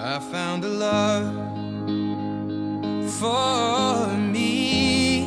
I found a love for me.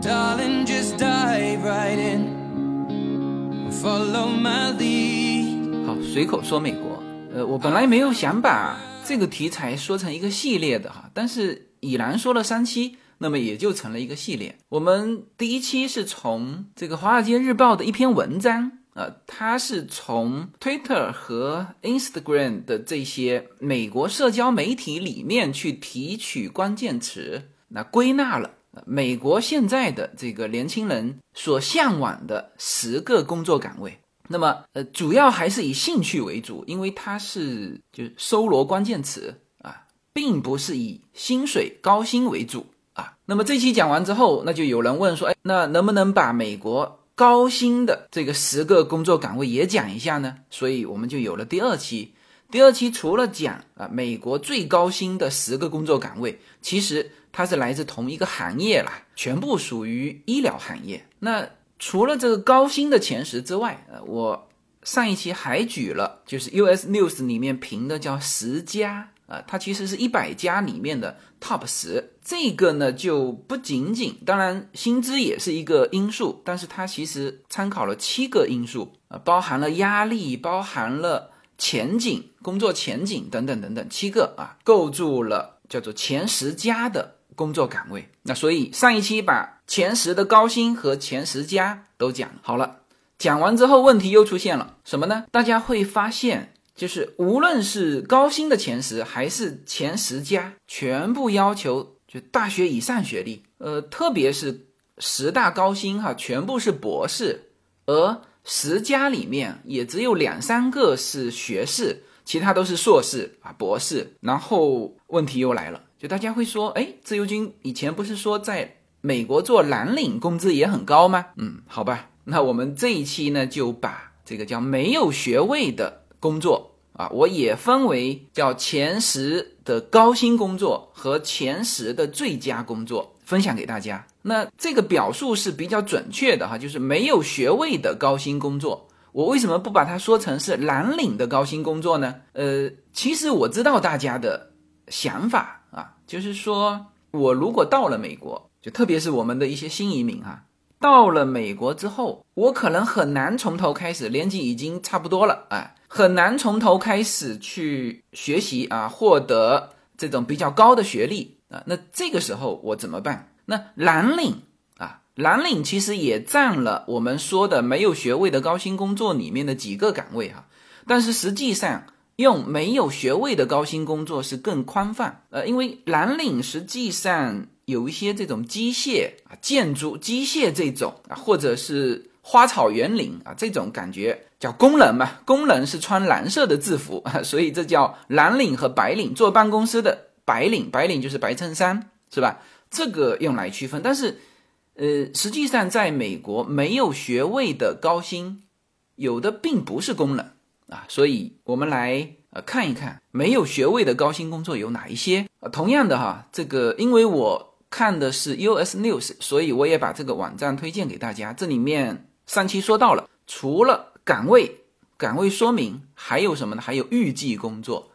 Darling, just dive right in. Follow my lead. 好，随口说美国。呃，我本来没有想把这个题材说成一个系列的哈，但是已然说了三期，那么也就成了一个系列。我们第一期是从这个《华尔街日报》的一篇文章，呃，它是从 Twitter 和 Instagram 的这些美国社交媒体里面去提取关键词，那归纳了美国现在的这个年轻人所向往的十个工作岗位。那么，呃，主要还是以兴趣为主，因为它是就是搜罗关键词啊，并不是以薪水高薪为主啊。那么这期讲完之后，那就有人问说，哎，那能不能把美国高薪的这个十个工作岗位也讲一下呢？所以我们就有了第二期。第二期除了讲啊美国最高薪的十个工作岗位，其实它是来自同一个行业啦，全部属于医疗行业。那除了这个高薪的前十之外，呃，我上一期还举了，就是 US News 里面评的叫十家啊、它其实是一百家里面的 Top 十。这个呢就不仅仅，当然薪资也是一个因素，但是它其实参考了七个因素啊、包含了压力，包含了前景、工作前景等等等等七个啊，构筑了叫做前十家的工作岗位。那所以上一期把前十的高薪和前十家都讲好了。讲完之后，问题又出现了什么呢？大家会发现，就是无论是高薪的前十还是前十家，全部要求就大学以上学历。呃，特别是十大高薪哈，全部是博士，而十家里面也只有两三个是学士，其他都是硕士啊、博士。然后问题又来了，就大家会说，哎，自由军以前不是说在美国做蓝领工资也很高吗？嗯，好吧，那我们这一期呢就把这个叫没有学位的工作啊，我也分为叫前十的高薪工作和前十的最佳工作分享给大家。那这个表述是比较准确的哈，就是没有学位的高薪工作。我为什么不把它说成是蓝领的高薪工作呢？呃，其实我知道大家的想法啊，就是说我如果到了美国，就特别是我们的一些新移民哈、到了美国之后，我可能很难从头开始，年纪已经差不多了，哎，很难从头开始去学习啊，获得这种比较高的学历啊。那这个时候我怎么办？那蓝领啊，蓝领其实也占了我们说的没有学位的高薪工作里面的几个岗位哈、但是实际上。用没有学位的高薪工作是更宽泛，呃，因为蓝领实际上有一些这种机械啊、建筑、机械这种啊，或者是花草园林啊这种感觉叫工人嘛，工人是穿蓝色的制服，所以这叫蓝领和白领。坐办公室的白领，白领就是白衬衫，是吧？这个用来区分，但是，呃，实际上在美国没有学位的高薪，有的并不是工人。啊，所以我们来呃看一看没有学位的高薪工作有哪一些。呃，同样的哈，这个因为我看的是 US News，所以我也把这个网站推荐给大家。这里面上期说到了，除了岗位、岗位说明，还有什么呢？还有预计工作。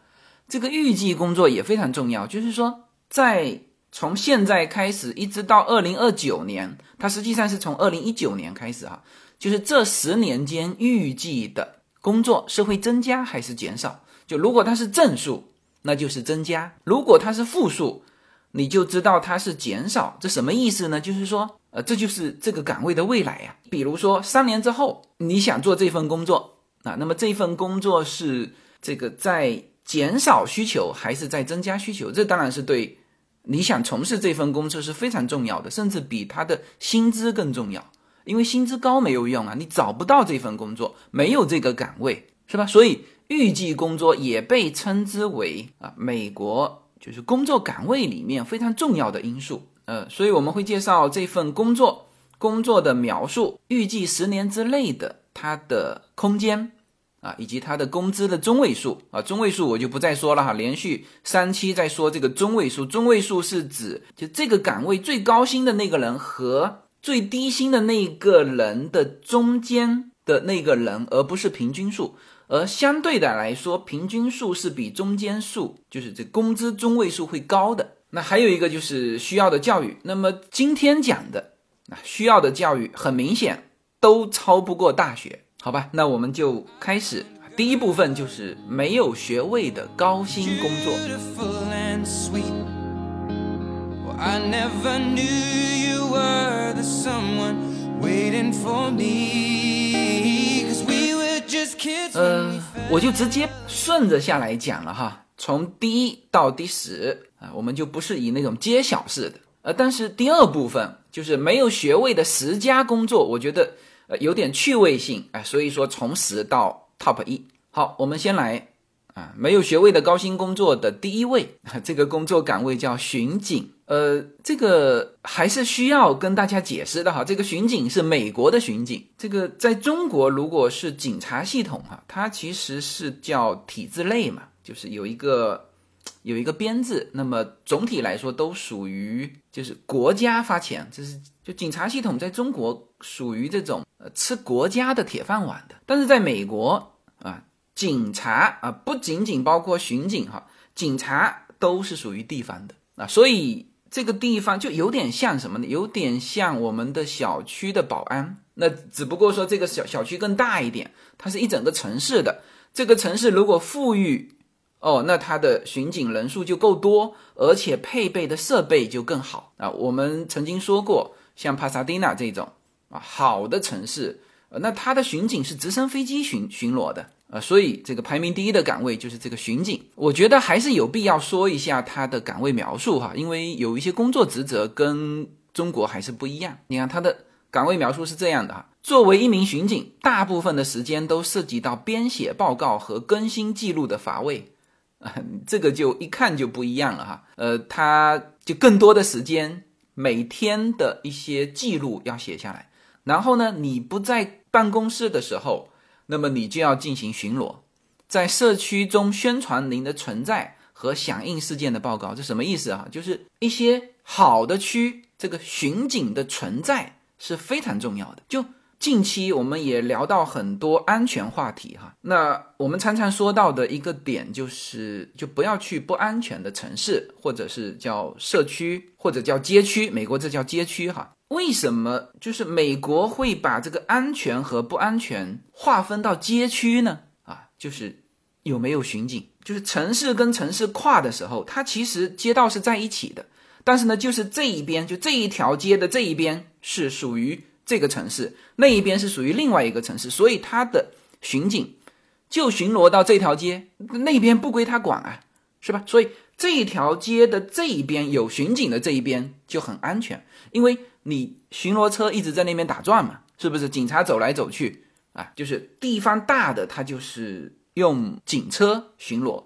这个预计工作也非常重要，就是说在从现在开始一直到二零二九年，它实际上是从二零一九年开始哈，就是这十年间预计的。工作是会增加还是减少？就如果它是正数，那就是增加；如果它是负数，你就知道它是减少。这什么意思呢？就是说，呃，这就是这个岗位的未来呀。比如说，三年之后你想做这份工作啊，那么这份工作是这个在减少需求还是在增加需求？这当然是对你想从事这份工作是非常重要的，甚至比他的薪资更重要。因为薪资高没有用啊，你找不到这份工作，没有这个岗位，是吧？所以预计工作也被称之为啊，美国就是工作岗位里面非常重要的因素。呃，所以我们会介绍这份工作工作的描述，预计十年之内的它的空间啊，以及它的工资的中位数啊，中位数我就不再说了哈，连续三期在说这个中位数，中位数是指就这个岗位最高薪的那个人和最低薪的那个人的中间的那个人，而不是平均数。而相对的来说，平均数是比中间数，就是这工资中位数会高的。那还有一个就是需要的教育。那么今天讲的啊，需要的教育很明显都超不过大学，好吧？那我们就开始，第一部分就是没有学位的高薪工作。呃，我就直接顺着下来讲了哈，从第一到第十啊，我们就不是以那种揭晓式的。呃，但是第二部分就是没有学位的十佳工作，我觉得呃有点趣味性啊、所以说从十到 top 一。好，我们先来啊，没有学位的高薪工作的第一位，这个工作岗位叫巡警。呃，这个还是需要跟大家解释的哈。这个巡警是美国的巡警，这个在中国如果是警察系统哈，它其实是叫体制内嘛，就是有一个 有一个编制。那么总体来说都属于就是国家发钱，这是就警察系统在中国属于这种呃吃国家的铁饭碗的，但是在美国啊，警察啊不仅仅包括巡警哈，警察都是属于地方的啊，所以。这个地方就有点像什么呢？有点像我们的小区的保安，那只不过说这个小小区更大一点，它是一整个城市的。这个城市如果富裕，哦，那它的巡警人数就够多，而且配备的设备就更好啊。我们曾经说过，像帕萨蒂纳这种啊好的城市，那它的巡警是直升飞机巡巡逻的。呃，所以这个排名第一的岗位就是这个巡警，我觉得还是有必要说一下他的岗位描述哈，因为有一些工作职责跟中国还是不一样。你看他的岗位描述是这样的哈，作为一名巡警，大部分的时间都涉及到编写报告和更新记录的乏味，啊、这个就一看就不一样了哈。呃，他就更多的时间，每天的一些记录要写下来，然后呢，你不在办公室的时候。那么你就要进行巡逻，在社区中宣传您的存在和响应事件的报告，这什么意思啊？就是一些好的区，这个巡警的存在是非常重要的。就近期我们也聊到很多安全话题哈，那我们常常说到的一个点就是，就不要去不安全的城市，或者是叫社区，或者叫街区，美国这叫街区哈。为什么就是美国会把这个安全和不安全划分到街区呢？啊，就是有没有巡警，就是城市跟城市跨的时候，它其实街道是在一起的，但是呢，就是这一边就这一条街的这一边是属于这个城市，那一边是属于另外一个城市，所以它的巡警就巡逻到这条街，那边不归他管啊，是吧？所以这一条街的这一边有巡警的这一边就很安全，因为。你巡逻车一直在那边打转嘛，是不是？警察走来走去啊，就是地方大的，它就是用警车巡逻，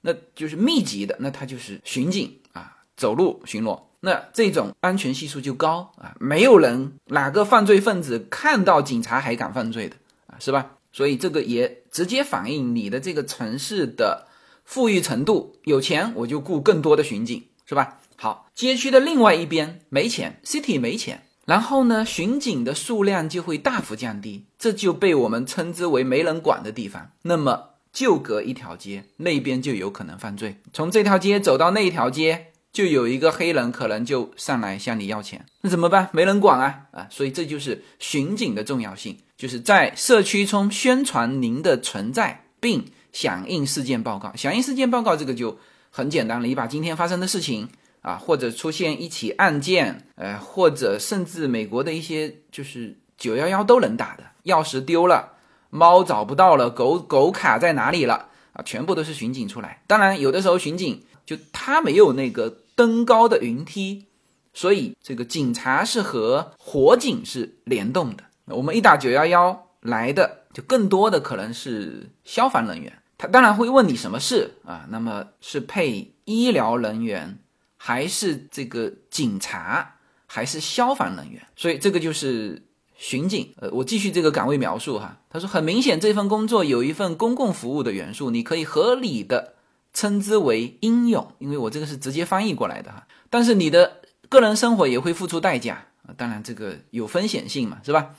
那就是密集的，那它就是巡警啊，走路巡逻，那这种安全系数就高啊，没有人哪个犯罪分子看到警察还敢犯罪的啊，是吧？所以这个也直接反映你的这个城市的富裕程度，有钱我就雇更多的巡警，是吧？好，街区的另外一边没钱，city 没钱，然后呢，巡警的数量就会大幅降低，这就被我们称之为没人管的地方。那么就隔一条街，那边就有可能犯罪。从这条街走到那一条街，就有一个黑人可能就上来向你要钱，那怎么办？没人管啊啊！所以这就是巡警的重要性，就是在社区中宣传您的存在，并响应事件报告。响应事件报告这个就很简单了，你把今天发生的事情。啊，或者出现一起案件，呃，或者甚至美国的一些就是九幺幺都能打的，钥匙丢了，猫找不到了，狗狗卡在哪里了啊，全部都是巡警出来。当然，有的时候巡警就他没有那个登高的云梯，所以这个警察是和火警是联动的。我们一打九幺幺来的，就更多的可能是消防人员，他当然会问你什么事啊，那么是配医疗人员。还是这个警察，还是消防人员，所以这个就是巡警。呃，我继续这个岗位描述哈。他说，很明显这份工作有一份公共服务的元素，你可以合理的称之为应用，因为我这个是直接翻译过来的哈。但是你的个人生活也会付出代价啊，当然这个有风险性嘛，是吧？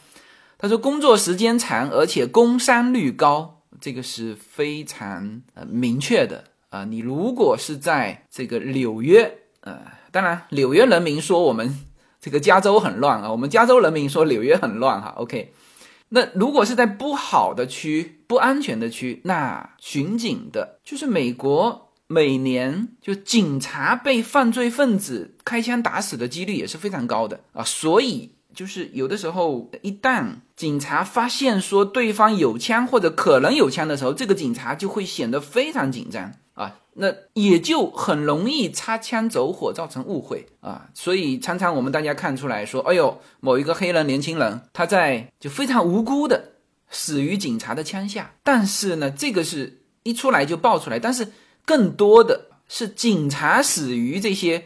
他说工作时间长，而且工伤率高，这个是非常呃明确的啊。你如果是在这个纽约，呃，当然纽约人民说我们这个加州很乱啊，我们加州人民说纽约很乱哈。OK，那如果是在不好的区、不安全的区，那巡警的，就是美国每年就警察被犯罪分子开枪打死的几率也是非常高的啊，所以。就是有的时候，一旦警察发现说对方有枪或者可能有枪的时候，这个警察就会显得非常紧张啊，那也就很容易擦枪走火，造成误会啊。所以常常我们大家看出来说，哎呦，某一个黑人年轻人他在就非常无辜的死于警察的枪下，但是呢，这个是一出来就爆出来，但是更多的是警察死于这些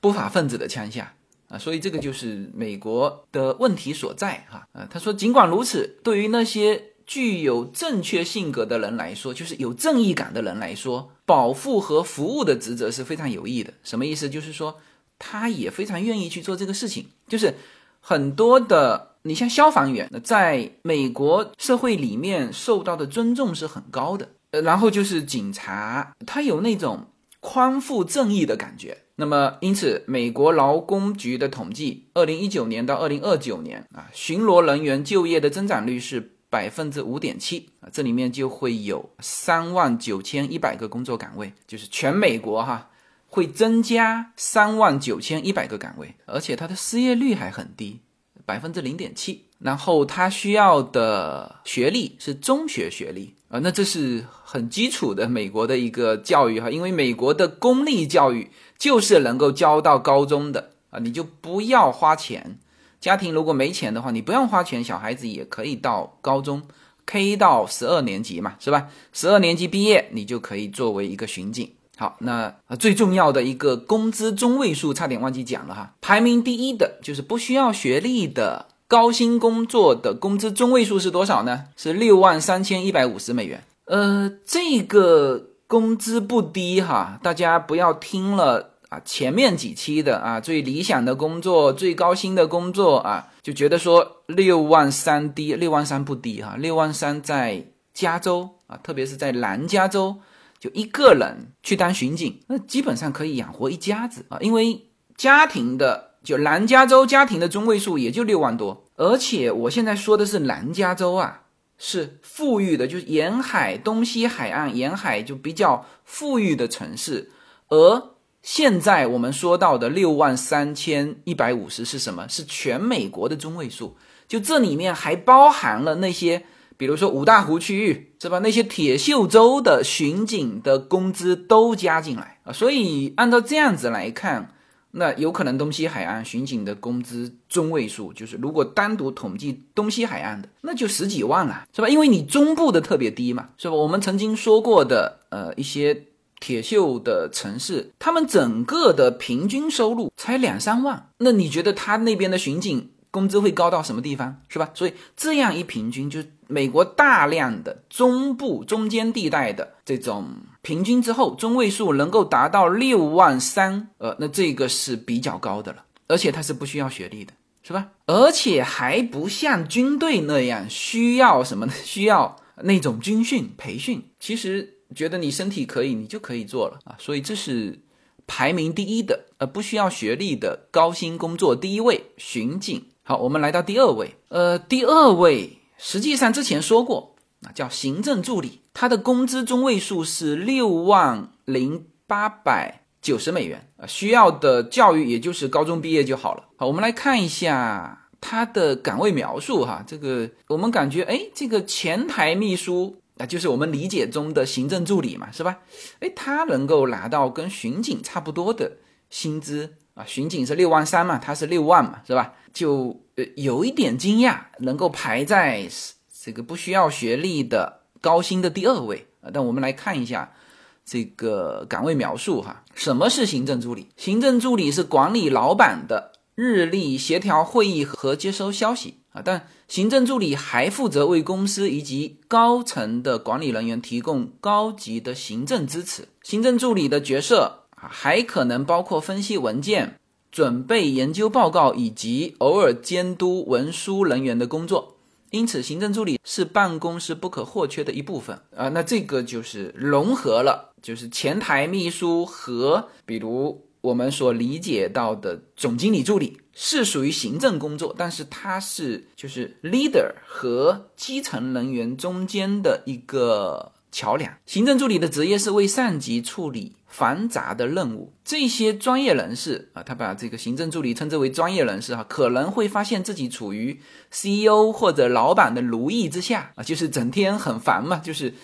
不法分子的枪下。啊，所以这个就是美国的问题所在哈。啊，他说，尽管如此，对于那些具有正确性格的人来说，就是有正义感的人来说，保护和服务的职责是非常有益的。什么意思？就是说，他也非常愿意去做这个事情。就是很多的，你像消防员，在美国社会里面受到的尊重是很高的。呃，然后就是警察，他有那种匡扶正义的感觉。那么，因此，美国劳工局的统计，二零一九年到二零二九年啊，巡逻人员就业的增长率是百分之五点七啊，这里面就会有三万九千一百个工作岗位，就是全美国哈会增加三万九千一百个岗位，而且它的失业率还很低，百分之零点七。然后他需要的学历是中学学历啊，那这是很基础的美国的一个教育哈，因为美国的公立教育。就是能够教到高中的啊，你就不要花钱。家庭如果没钱的话，你不用花钱，小孩子也可以到高中 K 到十二年级嘛，是吧？十二年级毕业，你就可以作为一个巡警。好，那最重要的一个工资中位数，差点忘记讲了哈。排名第一的就是不需要学历的高薪工作的工资中位数是多少呢？是六万三千一百五十美元。呃，这个。工资不低哈，大家不要听了啊，前面几期的啊，最理想的工作、最高薪的工作啊，就觉得说六万三低，六万三不低哈，六万三在加州啊，特别是在南加州，就一个人去当巡警，那基本上可以养活一家子啊，因为家庭的就南加州家庭的中位数也就六万多，而且我现在说的是南加州啊。是富裕的，就是沿海东西海岸沿海就比较富裕的城市，而现在我们说到的六万三千一百五十是什么？是全美国的中位数，就这里面还包含了那些，比如说五大湖区域是吧？那些铁锈州的巡警的工资都加进来啊，所以按照这样子来看。那有可能东西海岸巡警的工资中位数，就是如果单独统计东西海岸的，那就十几万了，是吧？因为你中部的特别低嘛，是吧？我们曾经说过的，呃，一些铁锈的城市，他们整个的平均收入才两三万，那你觉得他那边的巡警？工资会高到什么地方，是吧？所以这样一平均，就美国大量的中部中间地带的这种平均之后，中位数能够达到六万三，呃，那这个是比较高的了，而且它是不需要学历的，是吧？而且还不像军队那样需要什么呢？需要那种军训培训。其实觉得你身体可以，你就可以做了啊。所以这是排名第一的，呃，不需要学历的高薪工作，第一位巡警。好，我们来到第二位。呃，第二位实际上之前说过，啊，叫行政助理，他的工资中位数是六万零八百九十美元啊，需要的教育也就是高中毕业就好了。好，我们来看一下他的岗位描述哈，这个我们感觉，哎，这个前台秘书啊，就是我们理解中的行政助理嘛，是吧？哎，他能够拿到跟巡警差不多的薪资。啊，巡警是六万三嘛，他是六万嘛，是吧？就呃有一点惊讶，能够排在这个不需要学历的高薪的第二位啊。但我们来看一下这个岗位描述哈，什么是行政助理？行政助理是管理老板的日历、协调会议和接收消息啊。但行政助理还负责为公司以及高层的管理人员提供高级的行政支持。行政助理的角色啊。还可能包括分析文件、准备研究报告以及偶尔监督文书人员的工作。因此行政助理是办公室不可或缺的一部分啊。那这个就是融合了，就是前台秘书和比如我们所理解到的总经理助理是属于行政工作，但是他是就是 leader 和基层人员中间的一个。桥梁，行政助理的职业是为上级处理繁杂的任务。这些专业人士啊，他把这个行政助理称之为专业人士哈，可能会发现自己处于 CEO 或者老板的奴役之下啊，就是整天很烦嘛，就是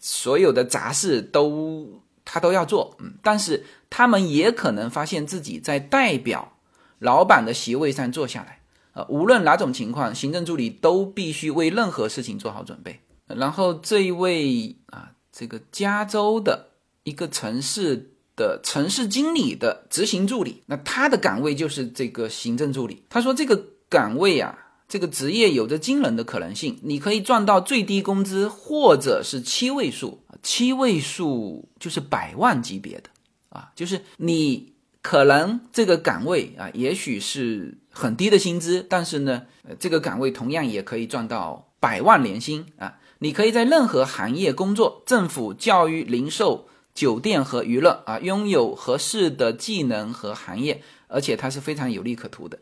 所有的杂事都他都要做。嗯，但是他们也可能发现自己在代表老板的席位上坐下来啊，无论哪种情况，行政助理都必须为任何事情做好准备。然后这一位啊，这个加州的一个城市的城市经理的执行助理，那他的岗位就是这个行政助理。他说这个岗位啊，这个职业有着惊人的可能性，你可以赚到最低工资，或者是七位数，七位数就是百万级别的啊，就是你可能这个岗位啊，也许是很低的薪资，但是呢，这个岗位同样也可以赚到百万年薪啊。你可以在任何行业工作，政府、教育、零售、酒店和娱乐啊，拥有合适的技能和行业，而且它是非常有利可图的。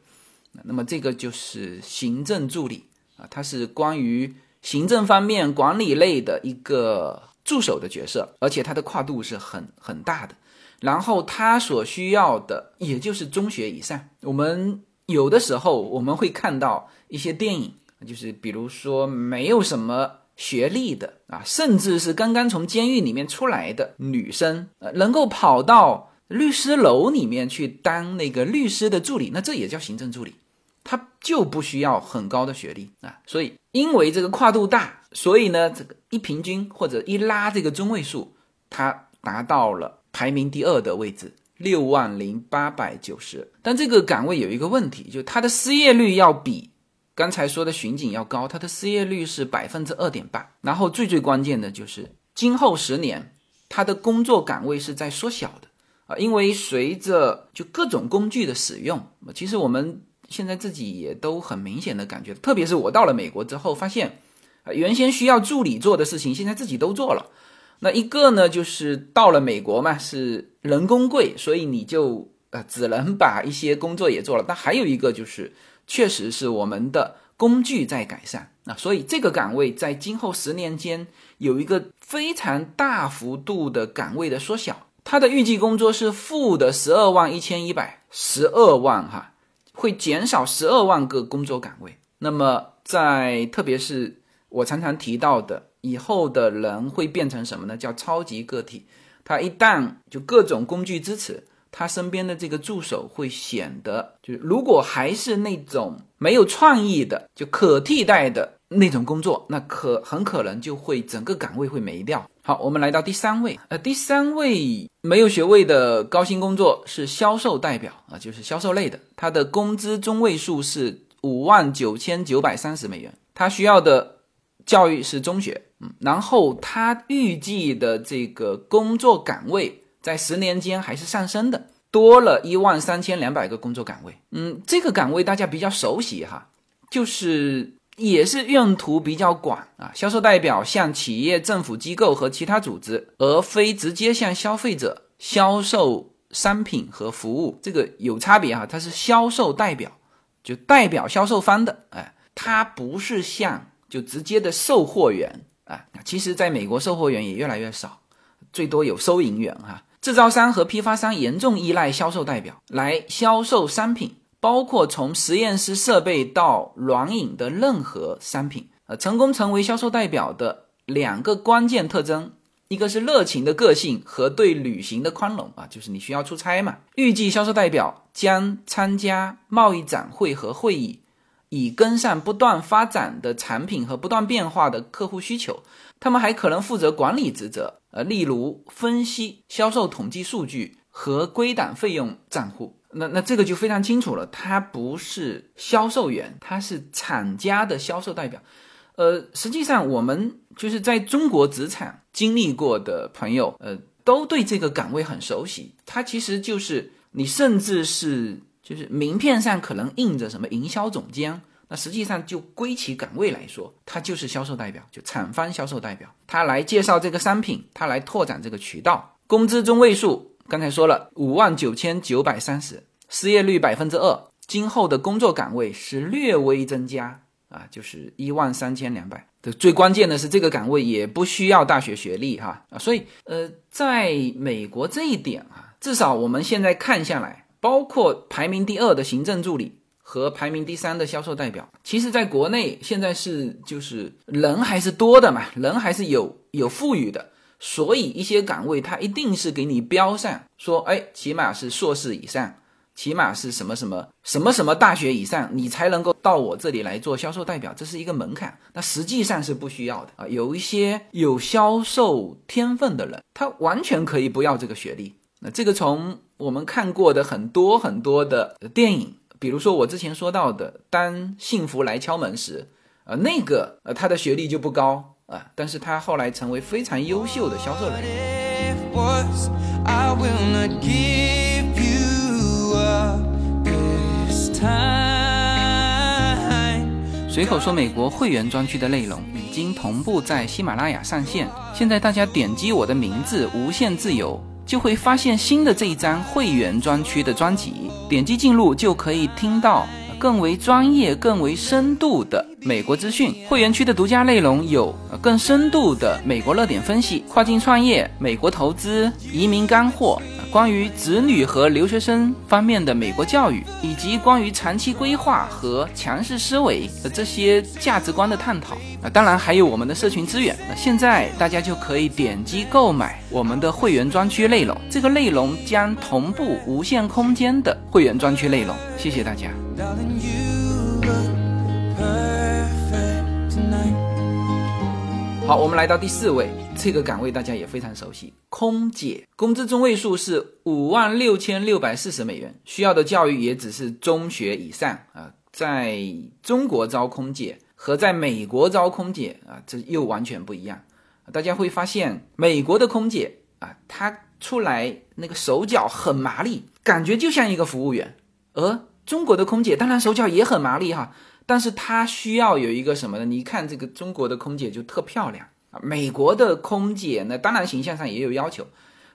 那么这个就是行政助理啊，它是关于行政方面管理类的一个助手的角色，而且它的跨度是很很大的。然后它所需要的也就是中学以上。我们有的时候我们会看到一些电影，就是比如说没有什么。学历的啊，甚至是刚刚从监狱里面出来的女生，呃，能够跑到律师楼里面去当那个律师的助理，那这也叫行政助理，他就不需要很高的学历啊。所以，因为这个跨度大，所以呢，这个一平均或者一拉这个中位数，他达到了排名第二的位置，六万零八百九十。但这个岗位有一个问题，就他的失业率要比。刚才说的巡警要高，他的失业率是百分之二点八。然后最最关键的就是，今后十年他的工作岗位是在缩小的啊，因为随着就各种工具的使用，其实我们现在自己也都很明显的感觉，特别是我到了美国之后，发现啊，原先需要助理做的事情，现在自己都做了。那一个呢，就是到了美国嘛，是人工贵，所以你就呃只能把一些工作也做了。但还有一个就是。确实是我们的工具在改善啊，所以这个岗位在今后十年间有一个非常大幅度的岗位的缩小。它的预计工作是负的十二万一千一百十二万哈，会减少十二万个工作岗位。那么在特别是我常常提到的，以后的人会变成什么呢？叫超级个体。他一旦就各种工具支持。他身边的这个助手会显得，就是如果还是那种没有创意的、就可替代的那种工作，那可很可能就会整个岗位会没掉。好，我们来到第三位，呃，第三位没有学位的高薪工作是销售代表啊，就是销售类的，他的工资中位数是五万九千九百三十美元，他需要的教育是中学，嗯，然后他预计的这个工作岗位。在十年间还是上升的，多了一万三千两百个工作岗位。嗯，这个岗位大家比较熟悉哈，就是也是用途比较广啊。销售代表向企业、政府机构和其他组织，而非直接向消费者销售商品和服务。这个有差别哈，它是销售代表，就代表销售方的。哎，它不是向就直接的售货员啊。其实，在美国，售货员也越来越少，最多有收银员哈。制造商和批发商严重依赖销售代表来销售商品，包括从实验室设备到软饮的任何商品。呃，成功成为销售代表的两个关键特征，一个是热情的个性和对旅行的宽容啊，就是你需要出差嘛。预计销售代表将参加贸易展会和会议，以跟上不断发展的产品和不断变化的客户需求。他们还可能负责管理职责。呃，例如分析销售统计数据和归档费用账户，那那这个就非常清楚了，他不是销售员，他是厂家的销售代表。呃，实际上我们就是在中国职场经历过的朋友，呃，都对这个岗位很熟悉。他其实就是你，甚至是就是名片上可能印着什么营销总监，那实际上就归其岗位来说，它就是销售代表，就厂方销售代表，他来介绍这个商品，他来拓展这个渠道。工资中位数刚才说了，五万九千九百三十，失业率百分之二，今后的工作岗位是略微增加啊，就是一万三千两百。最关键的是，这个岗位也不需要大学学历哈啊，所以呃，在美国这一点啊，至少我们现在看下来，包括排名第二的行政助理。和排名第三的销售代表，其实在国内现在是就是人还是多的嘛，人还是有有富裕的，所以一些岗位它一定是给你标上，说哎，起码是硕士以上，起码是什么什么什么什么大学以上，你才能够到我这里来做销售代表，这是一个门槛。那实际上是不需要的啊，有一些有销售天分的人，他完全可以不要这个学历。那这个从我们看过的很多很多的电影。比如说我之前说到的，当幸福来敲门时，呃，那个呃，他的学历就不高啊，但是他后来成为非常优秀的销售人员。随口说美国会员专区的内容已经同步在喜马拉雅上线，现在大家点击我的名字“无限自由”。就会发现新的这一张会员专区的专辑，点击进入就可以听到更为专业、更为深度的美国资讯。会员区的独家内容有更深度的美国热点分析、跨境创业、美国投资、移民干货。关于子女和留学生方面的美国教育，以及关于长期规划和强势思维的这些价值观的探讨啊，当然还有我们的社群资源。那现在大家就可以点击购买我们的会员专区内容，这个内容将同步无限空间的会员专区内容。谢谢大家。好，我们来到第四位，这个岗位大家也非常熟悉，空姐，工资中位数是五万六千六百四十美元，需要的教育也只是中学以上啊。在中国招空姐和在美国招空姐啊，这又完全不一样。大家会发现，美国的空姐啊，她出来那个手脚很麻利，感觉就像一个服务员，而中国的空姐当然手脚也很麻利哈。但是它需要有一个什么呢？你一看这个中国的空姐就特漂亮啊，美国的空姐呢，当然形象上也有要求，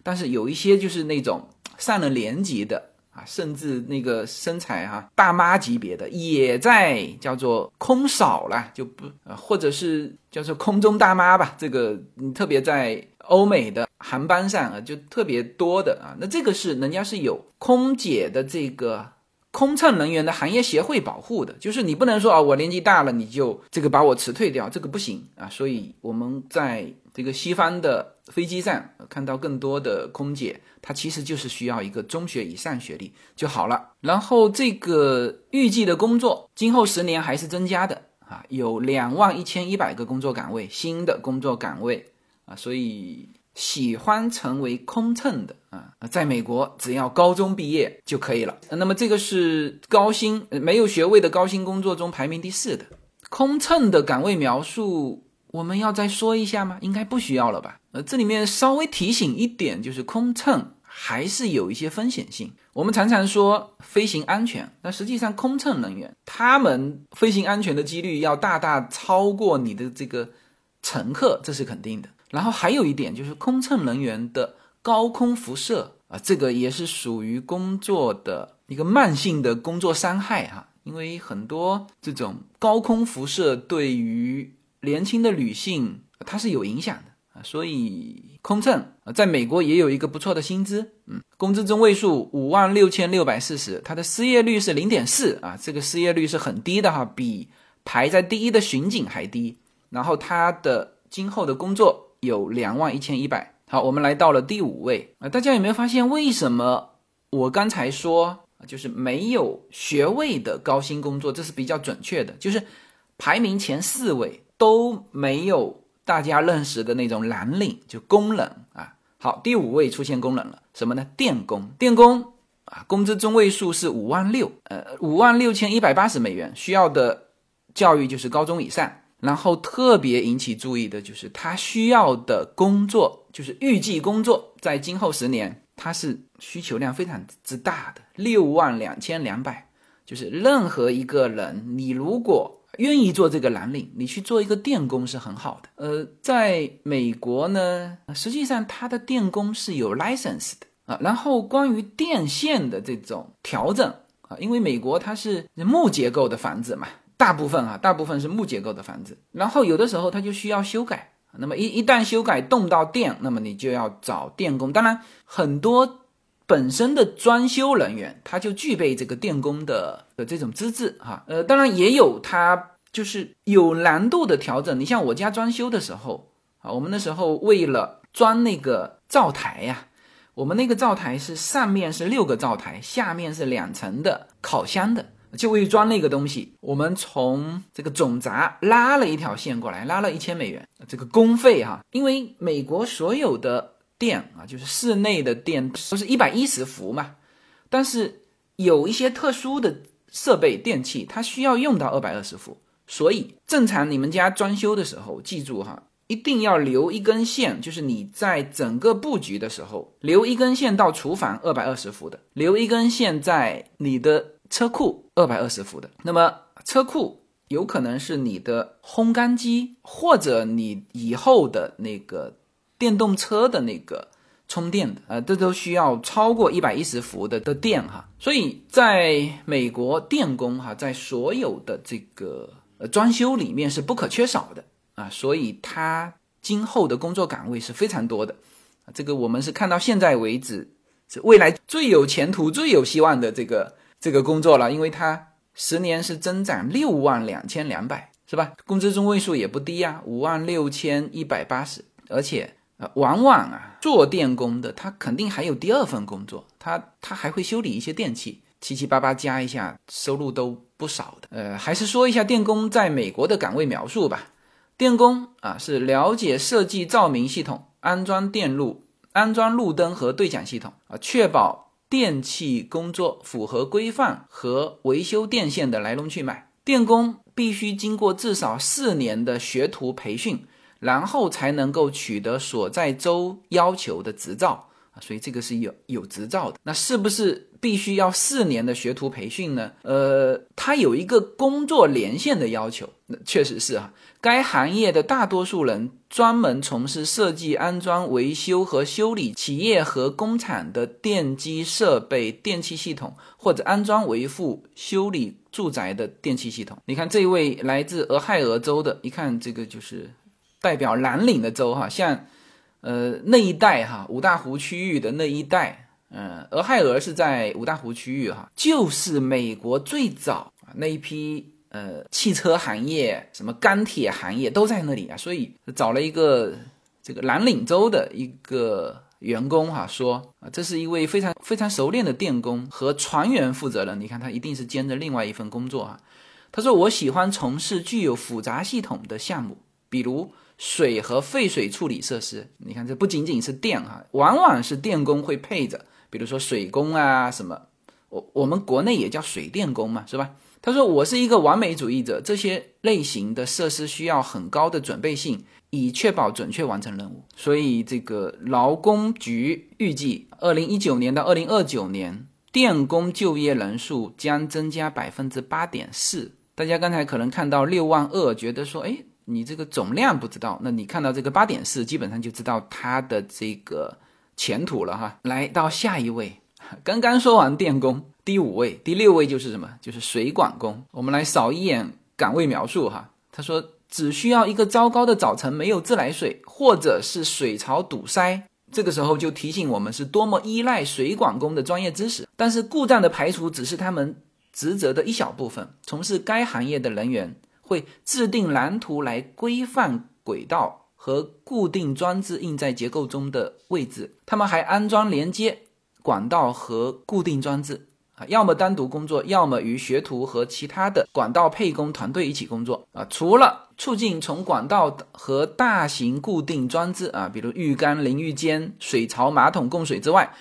但是有一些就是那种上了年纪的啊，甚至那个身材哈大妈级别的，也在叫做空少了，就不啊，或者是叫做空中大妈吧，这个你特别在欧美的航班上啊，就特别多的啊，那这个是人家是有空姐的这个。空乘人员的行业协会保护的，就是你不能说啊，我年纪大了你就这个把我辞退掉，这个不行啊。所以我们在这个西方的飞机上看到更多的空姐，她其实就是需要一个中学以上学历就好了。然后这个预计的工作，今后十年还是增加的啊，有两万一千一百个工作岗位，新的工作岗位啊，所以。喜欢成为空乘的啊，在美国只要高中毕业就可以了。那么这个是高薪没有学位的高薪工作中排名第四的空乘的岗位描述，我们要再说一下吗？应该不需要了吧？呃，这里面稍微提醒一点，就是空乘还是有一些风险性。我们常常说飞行安全，那实际上空乘人员他们飞行安全的几率要大大超过你的这个乘客，这是肯定的。然后还有一点就是空乘人员的高空辐射啊，这个也是属于工作的一个慢性的工作伤害哈。因为很多这种高空辐射对于年轻的女性它是有影响的啊，所以空乘啊，在美国也有一个不错的薪资，嗯，工资中位数五万六千六百四十，它的失业率是零点四啊，这个失业率是很低的哈，比排在第一的巡警还低。然后它的今后的工作。有两万一千一百。好，我们来到了第五位啊！大家有没有发现，为什么我刚才说就是没有学位的高薪工作，这是比较准确的，就是排名前四位都没有大家认识的那种蓝领，就工人啊。好，第五位出现工人了，什么呢？电工，电工啊，工资中位数是五万六，呃，五万六千一百八十美元，需要的教育就是高中以上。然后特别引起注意的就是，他需要的工作，就是预计工作在今后十年，它是需求量非常之大的，六万两千两百，就是任何一个人，你如果愿意做这个蓝领，你去做一个电工是很好的。呃，在美国呢，实际上它的电工是有 license 的啊。然后关于电线的这种调整啊，因为美国它是木结构的房子嘛，大部分啊，大部分是木结构的房子，然后有的时候它就需要修改。那么一一旦修改动到电，那么你就要找电工。当然，很多本身的装修人员他就具备这个电工的的这种资质哈。呃，当然也有他就是有难度的调整。你像我家装修的时候啊，我们那时候为了装那个灶台呀，我们那个灶台是上面是六个灶台，下面是两层的烤箱的。就为装那个东西，我们从这个总闸拉了一条线过来，拉了一千美元，这个工费哈，因为美国所有的电啊，就是室内的电都是一百一十伏嘛，但是有一些特殊的设备电器，它需要用到二百二十伏，所以正常你们家装修的时候，记住哈，一定要留一根线，就是你在整个布局的时候留一根线到厨房二百二十伏的，留一根线在你的。车库二百二十伏的，那么车库有可能是你的烘干机，或者你以后的那个电动车的那个充电的，呃，这都需要超过一百一十伏的的电哈。所以在美国，电工哈在所有的这个呃装修里面是不可缺少的啊，所以他今后的工作岗位是非常多的这个我们是看到现在为止是未来最有前途、最有希望的这个。这个工作了，因为它十年是增长六万两千两百，是吧？工资中位数也不低啊，五万六千一百八十。而且，呃，往往啊，做电工的他肯定还有第二份工作，他他还会修理一些电器，七七八八加一下，收入都不少的。呃，还是说一下电工在美国的岗位描述吧。电工啊，是了解设计照明系统、安装电路、安装路灯和对讲系统啊，确保。电气工作符合规范和维修电线的来龙去脉，电工必须经过至少四年的学徒培训，然后才能够取得所在州要求的执照，所以这个是有有执照的。那是不是必须要四年的学徒培训呢？呃，它有一个工作年限的要求，那确实是啊。该行业的大多数人专门从事设计、安装、维修和修理企业和工厂的电机设备、电气系统，或者安装、维护、修理住宅的电气系统。你看这位来自俄亥俄州的，一看这个就是代表蓝领的州哈，像呃那一带哈五大湖区域的那一带，嗯，俄亥俄是在五大湖区域哈，就是美国最早那一批。呃，汽车行业、什么钢铁行业都在那里啊，所以找了一个这个蓝领州的一个员工哈，说啊，这是一位非常非常熟练的电工和船员负责人。你看他一定是兼着另外一份工作哈。他说我喜欢从事具有复杂系统的项目，比如水和废水处理设施。你看这不仅仅是电哈，往往是电工会配着，比如说水工啊什么，我我们国内也叫水电工嘛，是吧？他说：“我是一个完美主义者，这些类型的设施需要很高的准备性，以确保准确完成任务。所以，这个劳工局预计，二零一九年到二零二九年，电工就业人数将增加百分之八点四。大家刚才可能看到六万二，觉得说，哎，你这个总量不知道，那你看到这个八点四，基本上就知道它的这个前途了哈。来到下一位，刚刚说完电工。”第五位、第六位就是什么？就是水管工。我们来扫一眼岗位描述哈。他说，只需要一个糟糕的早晨没有自来水，或者是水槽堵塞，这个时候就提醒我们是多么依赖水管工的专业知识。但是故障的排除只是他们职责的一小部分。从事该行业的人员会制定蓝图来规范轨道和固定装置印在结构中的位置。他们还安装连接管道和固定装置啊。要么单独工作，要么与学徒和其他的管道配工团队一起工作啊。除了促进从管道和大型固定装置啊，比如浴缸、淋浴间、水槽、马桶供水之外，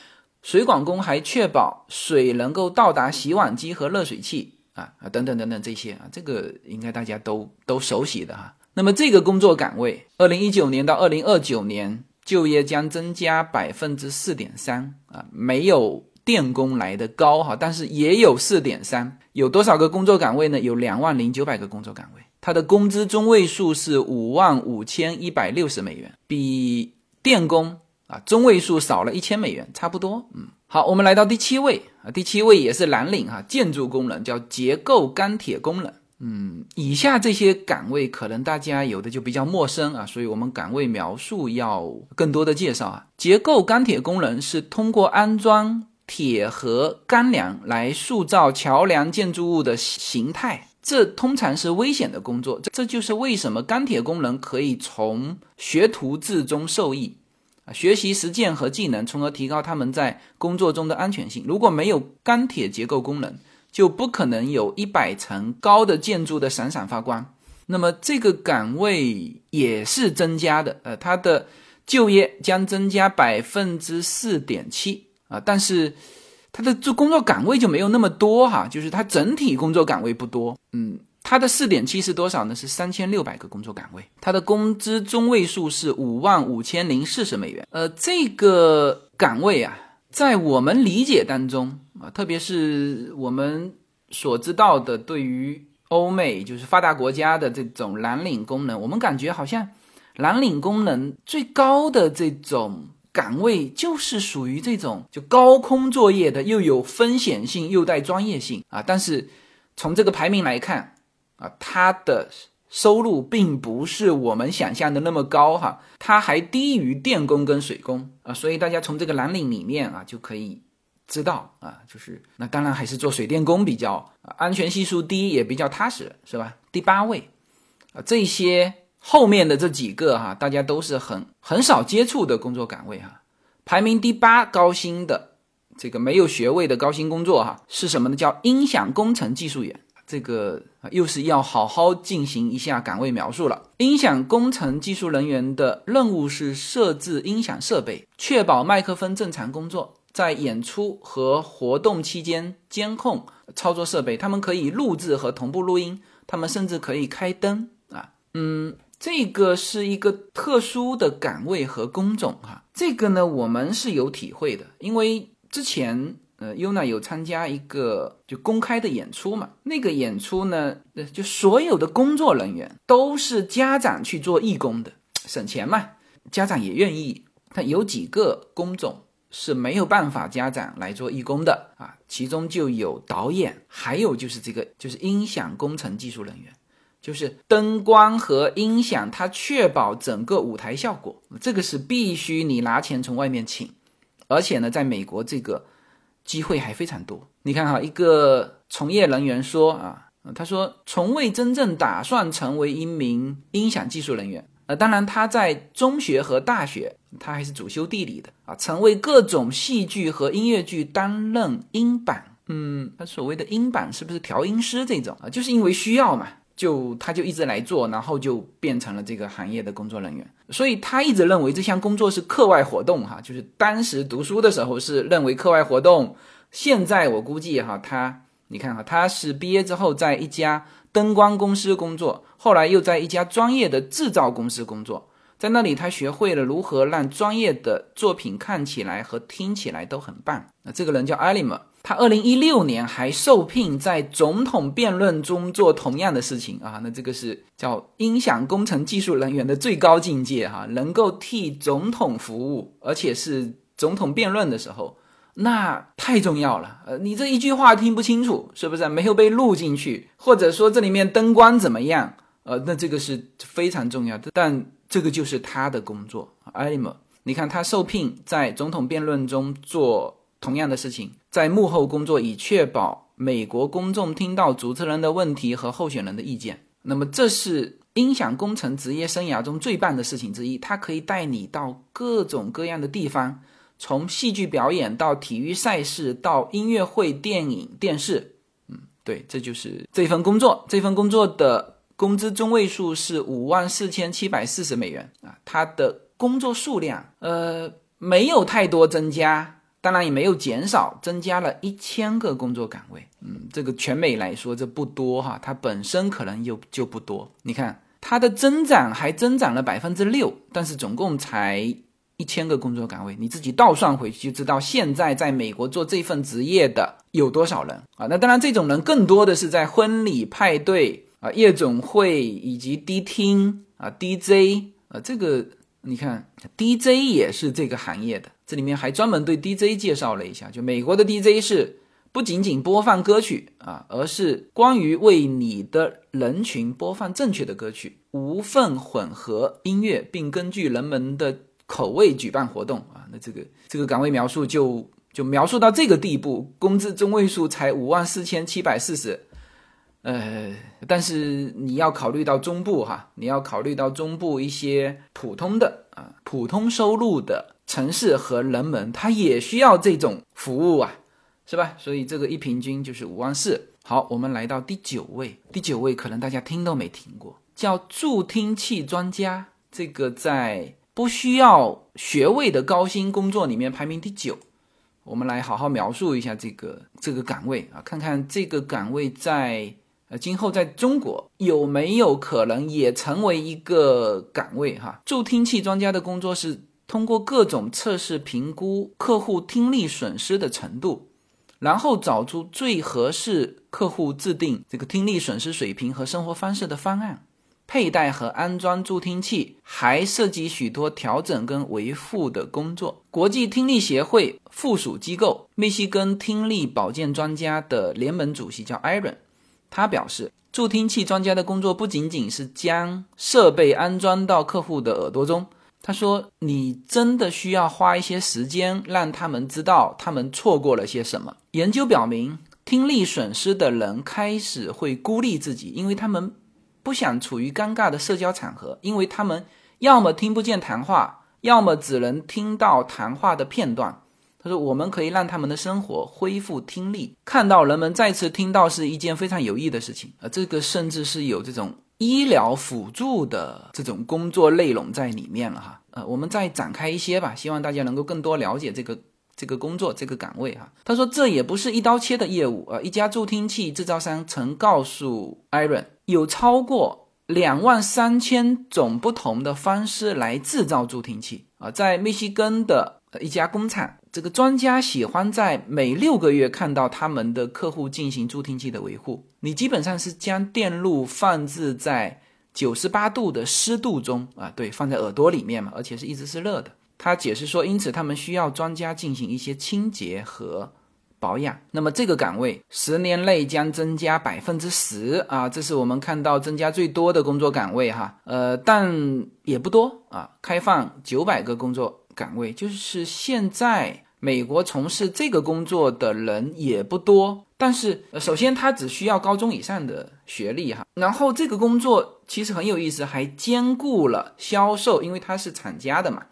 水管工还确保水能够到达洗碗机和热水器啊等等等等这些啊，这个应该大家都都熟悉的哈。那么这个工作岗位，二零一九年到二零二九年就业将增加百分之四点三啊，没有。电工来的高哈，但是也有四点三。有多少个工作岗位呢？有两万零九百个工作岗位，它的工资中位数是五万五千一百六十美元，比电工啊中位数少了一千美元，差不多。嗯，好，我们来到第七位啊，第七位也是蓝领哈，建筑工人叫结构钢铁工人。嗯，以下这些岗位可能大家有的就比较陌生啊，所以我们岗位描述要更多的介绍啊。结构钢铁工人是通过安装铁和钢梁来塑造桥梁建筑物的形态，这通常是危险的工作。这就是为什么钢铁工人可以从学徒制中受益，学习实践和技能，从而提高他们在工作中的安全性。如果没有钢铁结构工人，就不可能有一百层高的建筑的闪闪发光。那么这个岗位也是增加的，呃，它的就业将增加百分之四点七啊，但是它的这工作岗位就没有那么多哈，就是它整体工作岗位不多。嗯，它的四点七是多少呢？是三千六百个工作岗位，它的工资中位数是五万五千零四十美元。呃，这个岗位啊。在我们理解当中啊，特别是我们所知道的，对于欧美就是发达国家的这种蓝领工人，我们感觉好像蓝领工人最高的这种岗位就是属于这种就高空作业的，又有风险性又带专业性啊。但是从这个排名来看啊，它的。收入并不是我们想象的那么高哈，它还低于电工跟水工啊，所以大家从这个蓝领里面啊就可以知道啊，就是那当然还是做水电工比较安全系数低，也比较踏实，是吧？第八位啊，这些后面的这几个哈，大家都是很很少接触的工作岗位哈，排名第八高薪的这个没有学位的高薪工作哈是什么呢？叫音响工程技术员。这个又是要好好进行一下岗位描述了。音响工程技术人员的任务是设置音响设备，确保麦克风正常工作，在演出和活动期间监控操作设备。他们可以录制和同步录音，他们甚至可以开灯啊。嗯，这个是一个特殊的岗位和工种哈。这个呢，我们是有体会的，因为之前。呃，优娜有参加一个就公开的演出嘛？那个演出呢，就所有的工作人员都是家长去做义工的，省钱嘛，家长也愿意。但有几个工种是没有办法家长来做义工的啊，其中就有导演，还有就是这个就是音响工程技术人员，就是灯光和音响，它确保整个舞台效果，这个是必须你拿钱从外面请，而且呢，在美国这个。机会还非常多。你看哈，一个从业人员说啊，他说从未真正打算成为一名音响技术人员。呃，当然他在中学和大学，他还是主修地理的啊，成为各种戏剧和音乐剧担任音板。嗯，他所谓的音板是不是调音师这种啊？就是因为需要嘛。就他就一直来做，然后就变成了这个行业的工作人员。所以他一直认为这项工作是课外活动，哈，就是当时读书的时候是认为课外活动。现在我估计哈，他你看哈，他是毕业之后在一家灯光公司工作，后来又在一家专业的制造公司工作，在那里他学会了如何让专业的作品看起来和听起来都很棒。那这个人叫艾利姆。他二零一六年还受聘在总统辩论中做同样的事情啊，那这个是叫音响工程技术人员的最高境界哈，能够替总统服务，而且是总统辩论的时候，那太重要了。呃，你这一句话听不清楚，是不是没有被录进去，或者说这里面灯光怎么样？呃，那这个是非常重要的，但这个就是他的工作。艾利姆，你看他受聘在总统辩论中做。同样的事情，在幕后工作，以确保美国公众听到主持人的问题和候选人的意见。那么，这是音响工程职业生涯中最棒的事情之一。它可以带你到各种各样的地方，从戏剧表演到体育赛事，到音乐会、电影、电视。嗯，对，这就是这份工作。这份工作的工资中位数是五万四千七百四十美元啊。它的工作数量，呃，没有太多增加。当然也没有减少，增加了一千个工作岗位。嗯，这个全美来说这不多哈，它本身可能又就不多。你看它的增长还增长了百分之六，但是总共才一千个工作岗位，你自己倒算回去就知道，现在在美国做这份职业的有多少人啊？那当然，这种人更多的是在婚礼、派对啊、夜总会以及迪厅啊、DJ 啊，这个你看，DJ 也是这个行业的。这里面还专门对 DJ 介绍了一下，就美国的 DJ 是不仅仅播放歌曲啊，而是关于为你的人群播放正确的歌曲，无缝混合音乐，并根据人们的口味举办活动啊。那这个这个岗位描述就就描述到这个地步，工资中位数才五万四千七百四十。呃，但是你要考虑到中部哈，你要考虑到中部一些普通的啊，普通收入的城市和人们，他也需要这种服务啊，是吧？所以这个一平均就是五万四。好，我们来到第九位，第九位可能大家听都没听过，叫助听器专家，这个在不需要学位的高薪工作里面排名第九。我们来好好描述一下这个这个岗位啊，看看这个岗位在。呃，今后在中国有没有可能也成为一个岗位？哈，助听器专家的工作是通过各种测试评估客户听力损失的程度，然后找出最合适客户制定这个听力损失水平和生活方式的方案。佩戴和安装助听器还涉及许多调整跟维护的工作。国际听力协会附属机构密西根听力保健专家的联盟主席叫艾伦。他表示，助听器专家的工作不仅仅是将设备安装到客户的耳朵中。他说：“你真的需要花一些时间让他们知道他们错过了些什么。”研究表明，听力损失的人开始会孤立自己，因为他们不想处于尴尬的社交场合，因为他们要么听不见谈话，要么只能听到谈话的片段。他说：“我们可以让他们的生活恢复听力，看到人们再次听到是一件非常有益的事情。呃，这个甚至是有这种医疗辅助的这种工作内容在里面了哈。呃，我们再展开一些吧，希望大家能够更多了解这个这个工作这个岗位哈。”他说：“这也不是一刀切的业务啊。一家助听器制造商曾告诉 Iron，，有超过两万三千种不同的方式来制造助听器啊，在密西根的一家工厂。”这个专家喜欢在每六个月看到他们的客户进行助听器的维护。你基本上是将电路放置在九十八度的湿度中啊，对，放在耳朵里面嘛，而且是一直是热的。他解释说，因此他们需要专家进行一些清洁和保养。那么这个岗位十年内将增加百分之十啊，这是我们看到增加最多的工作岗位哈。呃，但也不多啊，开放九百个工作。岗位就是现在美国从事这个工作的人也不多，但是首先他只需要高中以上的学历哈，然后这个工作其实很有意思，还兼顾了销售，因为他是厂家的嘛，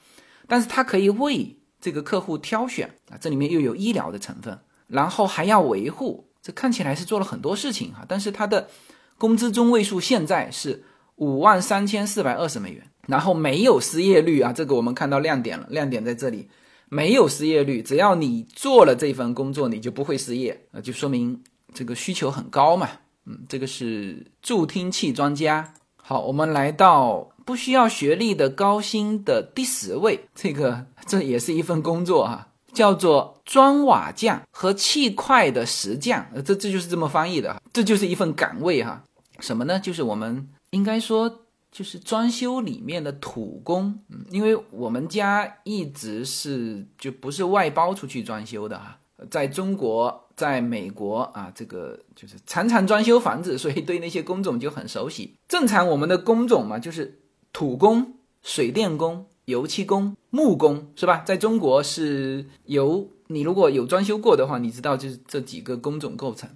但是他可以为这个客户挑选啊，这里面又有医疗的成分，然后还要维护，这看起来是做了很多事情哈，但是他的工资中位数现在是五万三千四百二十美元。然后没有失业率啊，这个我们看到亮点了，亮点在这里，没有失业率，只要你做了这份工作，你就不会失业啊，就说明这个需求很高嘛。嗯，这个是助听器专家。好，我们来到不需要学历的高薪的第十位，这个这也是一份工作哈，叫做砖瓦匠和砌块的石匠，呃，这这就是这么翻译的，这就是一份岗位哈。什么呢？就是我们应该说。就是装修里面的土工，嗯，因为我们家一直是就不是外包出去装修的哈，在中国，在美国啊，这个就是常常装修房子，所以对那些工种就很熟悉。正常我们的工种嘛，就是土工、水电工、油漆工、木工，是吧？在中国是由你如果有装修过的话，你知道就是这几个工种构成。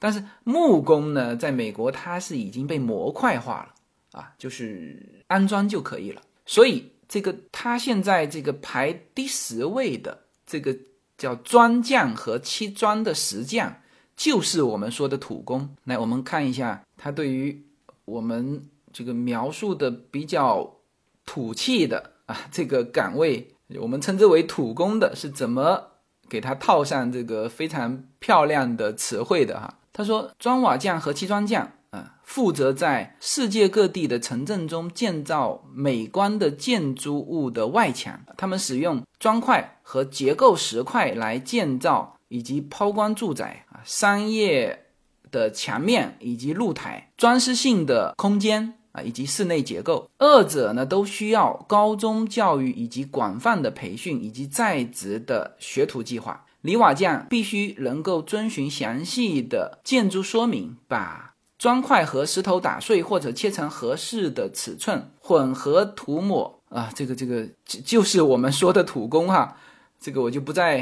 但是木工呢，在美国它是已经被模块化了。啊，就是安装就可以了。所以这个他现在这个排第十位的这个叫砖匠和砌砖的石匠，就是我们说的土工。来，我们看一下他对于我们这个描述的比较土气的啊这个岗位，我们称之为土工的，是怎么给他套上这个非常漂亮的词汇的哈？他说，砖瓦匠和砌砖匠。啊，负责在世界各地的城镇中建造美观的建筑物的外墙。他们使用砖块和结构石块来建造以及抛光住宅啊，商业的墙面以及露台，装饰性的空间啊，以及室内结构。二者呢都需要高中教育以及广泛的培训以及在职的学徒计划。泥瓦匠必须能够遵循详细的建筑说明，把。砖块和石头打碎或者切成合适的尺寸，混合涂抹啊，这个这个就就是我们说的土工哈，这个我就不再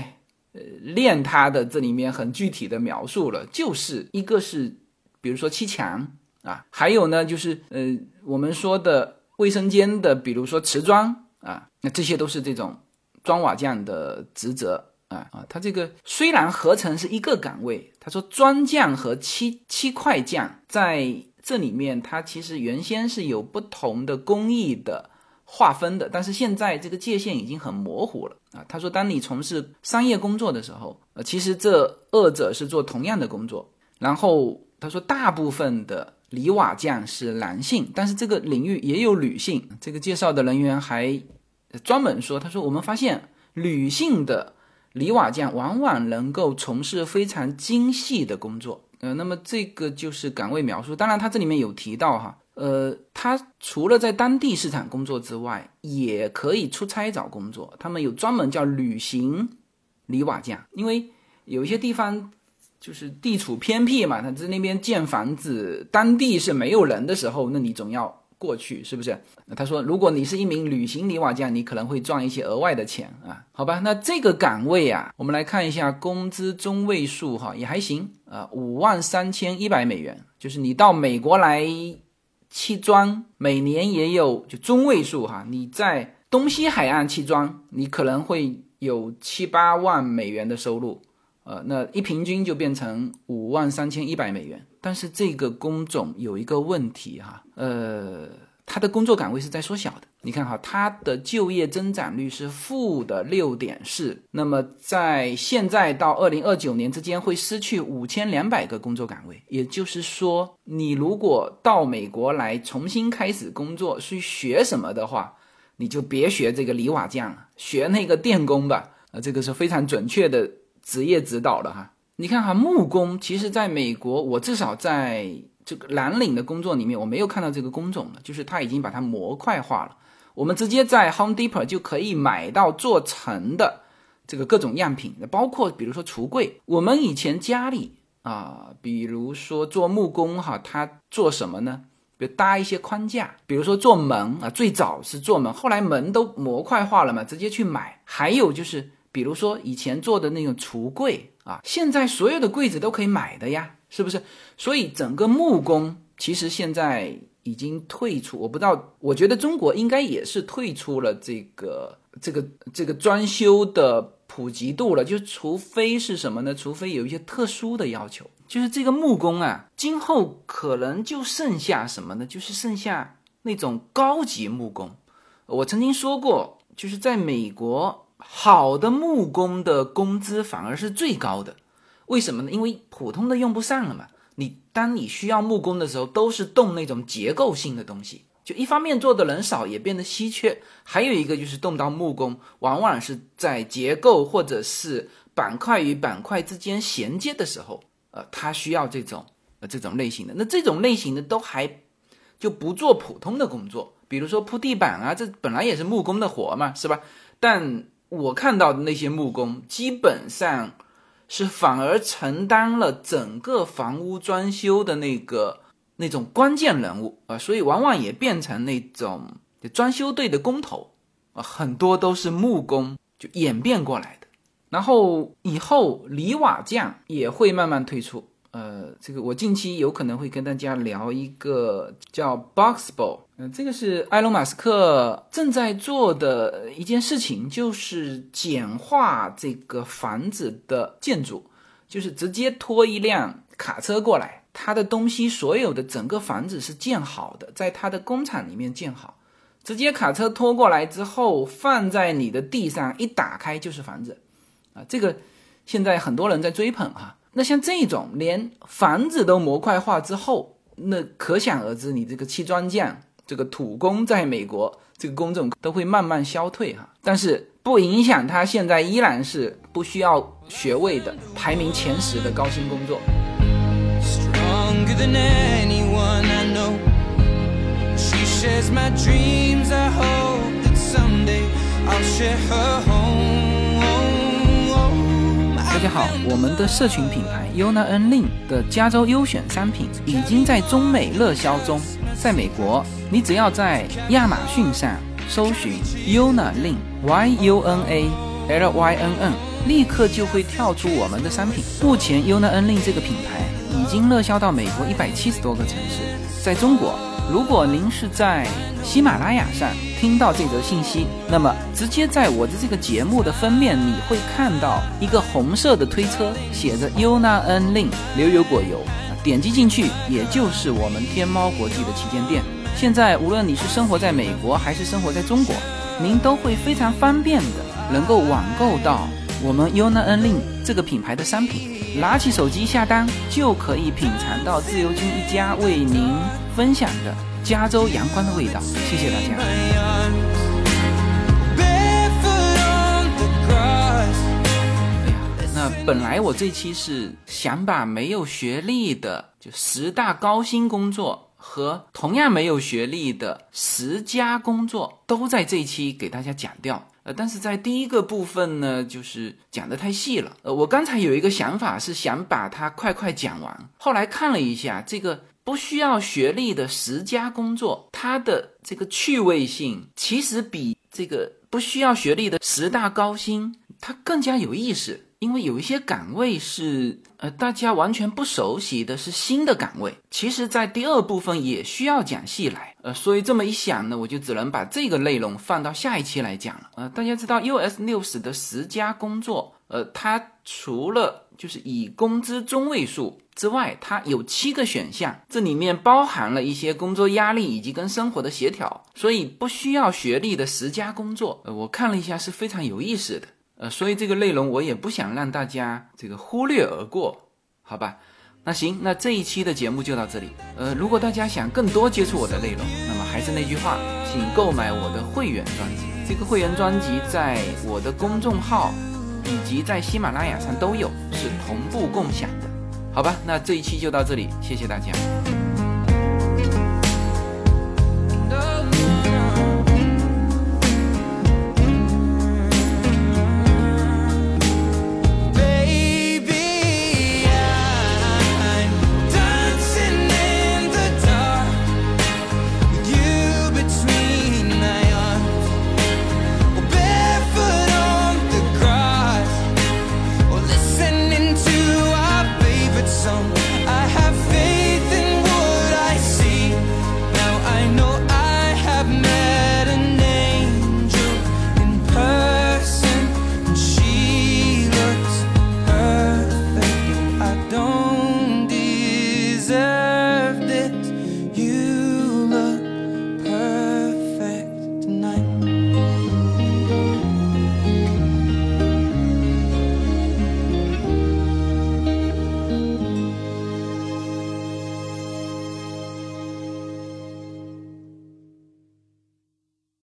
呃练它的这里面很具体的描述了，就是一个是比如说砌墙啊，还有呢就是呃我们说的卫生间的，比如说瓷砖啊，那这些都是这种砖瓦匠的职责。啊啊，他这个虽然合成是一个岗位，他说砖匠和漆漆块匠在这里面，他其实原先是有不同的工艺的划分的，但是现在这个界限已经很模糊了啊。他说，当你从事商业工作的时候，呃，其实这二者是做同样的工作。然后他说，大部分的泥瓦匠是男性，但是这个领域也有女性。这个介绍的人员还专门说，他说我们发现女性的。泥瓦匠往往能够从事非常精细的工作，呃，那么这个就是岗位描述。当然，他这里面有提到哈，呃，他除了在当地市场工作之外，也可以出差找工作。他们有专门叫旅行泥瓦匠，因为有一些地方就是地处偏僻嘛，他在那边建房子，当地是没有人的时候，那你总要。过去是不是？他说，如果你是一名旅行泥瓦匠，你可能会赚一些额外的钱啊。好吧，那这个岗位啊，我们来看一下工资中位数哈，也还行啊，五万三千一百美元。就是你到美国来砌砖，每年也有就中位数哈。你在东西海岸砌砖，你可能会有七八万美元的收入，呃，那一平均就变成五万三千一百美元。但是这个工种有一个问题哈，呃，他的工作岗位是在缩小的。你看哈，他的就业增长率是负的六点四，那么在现在到二零二九年之间会失去五千两百个工作岗位。也就是说，你如果到美国来重新开始工作，去学什么的话，你就别学这个泥瓦匠了，学那个电工吧。呃，这个是非常准确的职业指导了哈。你看哈，木工其实在美国，我至少在这个蓝领的工作里面，我没有看到这个工种了。就是他已经把它模块化了，我们直接在 Home Depot 就可以买到做成的这个各种样品，包括比如说橱柜。我们以前家里啊，比如说做木工哈，他做什么呢？比如搭一些框架，比如说做门啊，最早是做门，后来门都模块化了嘛，直接去买。还有就是。比如说以前做的那种橱柜啊，现在所有的柜子都可以买的呀，是不是？所以整个木工其实现在已经退出，我不知道，我觉得中国应该也是退出了这个这个这个装修的普及度了。就除非是什么呢？除非有一些特殊的要求，就是这个木工啊，今后可能就剩下什么呢？就是剩下那种高级木工。我曾经说过，就是在美国。好的木工的工资反而是最高的，为什么呢？因为普通的用不上了嘛。你当你需要木工的时候，都是动那种结构性的东西，就一方面做的人少，也变得稀缺。还有一个就是动到木工，往往是在结构或者是板块与板块之间衔接的时候，呃，它需要这种呃这种类型的。那这种类型的都还就不做普通的工作，比如说铺地板啊，这本来也是木工的活嘛，是吧？但我看到的那些木工，基本上是反而承担了整个房屋装修的那个那种关键人物啊，所以往往也变成那种装修队的工头啊，很多都是木工就演变过来的。然后以后泥瓦匠也会慢慢退出。呃，这个我近期有可能会跟大家聊一个叫 Boxball 嗯，这个是埃隆·马斯克正在做的一件事情，就是简化这个房子的建筑，就是直接拖一辆卡车过来，他的东西所有的整个房子是建好的，在他的工厂里面建好，直接卡车拖过来之后放在你的地上，一打开就是房子，啊，这个现在很多人在追捧哈。那像这种连房子都模块化之后，那可想而知，你这个砌砖匠、这个土工在美国这个工种都会慢慢消退哈。但是不影响他现在依然是不需要学位的排名前十的高薪工作。I'll share her home. 大家好，我们的社群品牌 Yuna N Lin 的加州优选商品已经在中美热销中。在美国，你只要在亚马逊上搜寻 Yuna Lin Y U N A L Y N N，立刻就会跳出我们的商品。目前 Yuna N Lin 这个品牌已经热销到美国一百七十多个城市。在中国，如果您是在喜马拉雅上听到这则信息，那么直接在我的这个节目的封面，你会看到一个红色的推车，写着 Yuna N Lin 牛油果油。点击进去，也就是我们天猫国际的旗舰店。现在，无论你是生活在美国还是生活在中国，您都会非常方便的能够网购到我们 Yuna N Lin 这个品牌的商品。拿起手机下单，就可以品尝到自由军一家为您分享的加州阳光的味道。谢谢大家。那本来我这期是想把没有学历的就十大高薪工作和同样没有学历的十家工作都在这一期给大家讲掉。但是在第一个部分呢，就是讲的太细了。呃，我刚才有一个想法是想把它快快讲完，后来看了一下这个。不需要学历的十佳工作，它的这个趣味性其实比这个不需要学历的十大高薪它更加有意思。因为有一些岗位是呃大家完全不熟悉的是新的岗位，其实，在第二部分也需要讲细来。呃，所以这么一想呢，我就只能把这个内容放到下一期来讲了。呃，大家知道 US News 的十家工作，呃，它除了就是以工资中位数。之外，它有七个选项，这里面包含了一些工作压力以及跟生活的协调，所以不需要学历的十家工作，呃，我看了一下是非常有意思的，呃，所以这个内容我也不想让大家这个忽略而过，好吧？那行，那这一期的节目就到这里，呃，如果大家想更多接触我的内容，那么还是那句话，请购买我的会员专辑，这个会员专辑在我的公众号以及在喜马拉雅上都有，是同步共享的。好吧，那这一期就到这里，谢谢大家。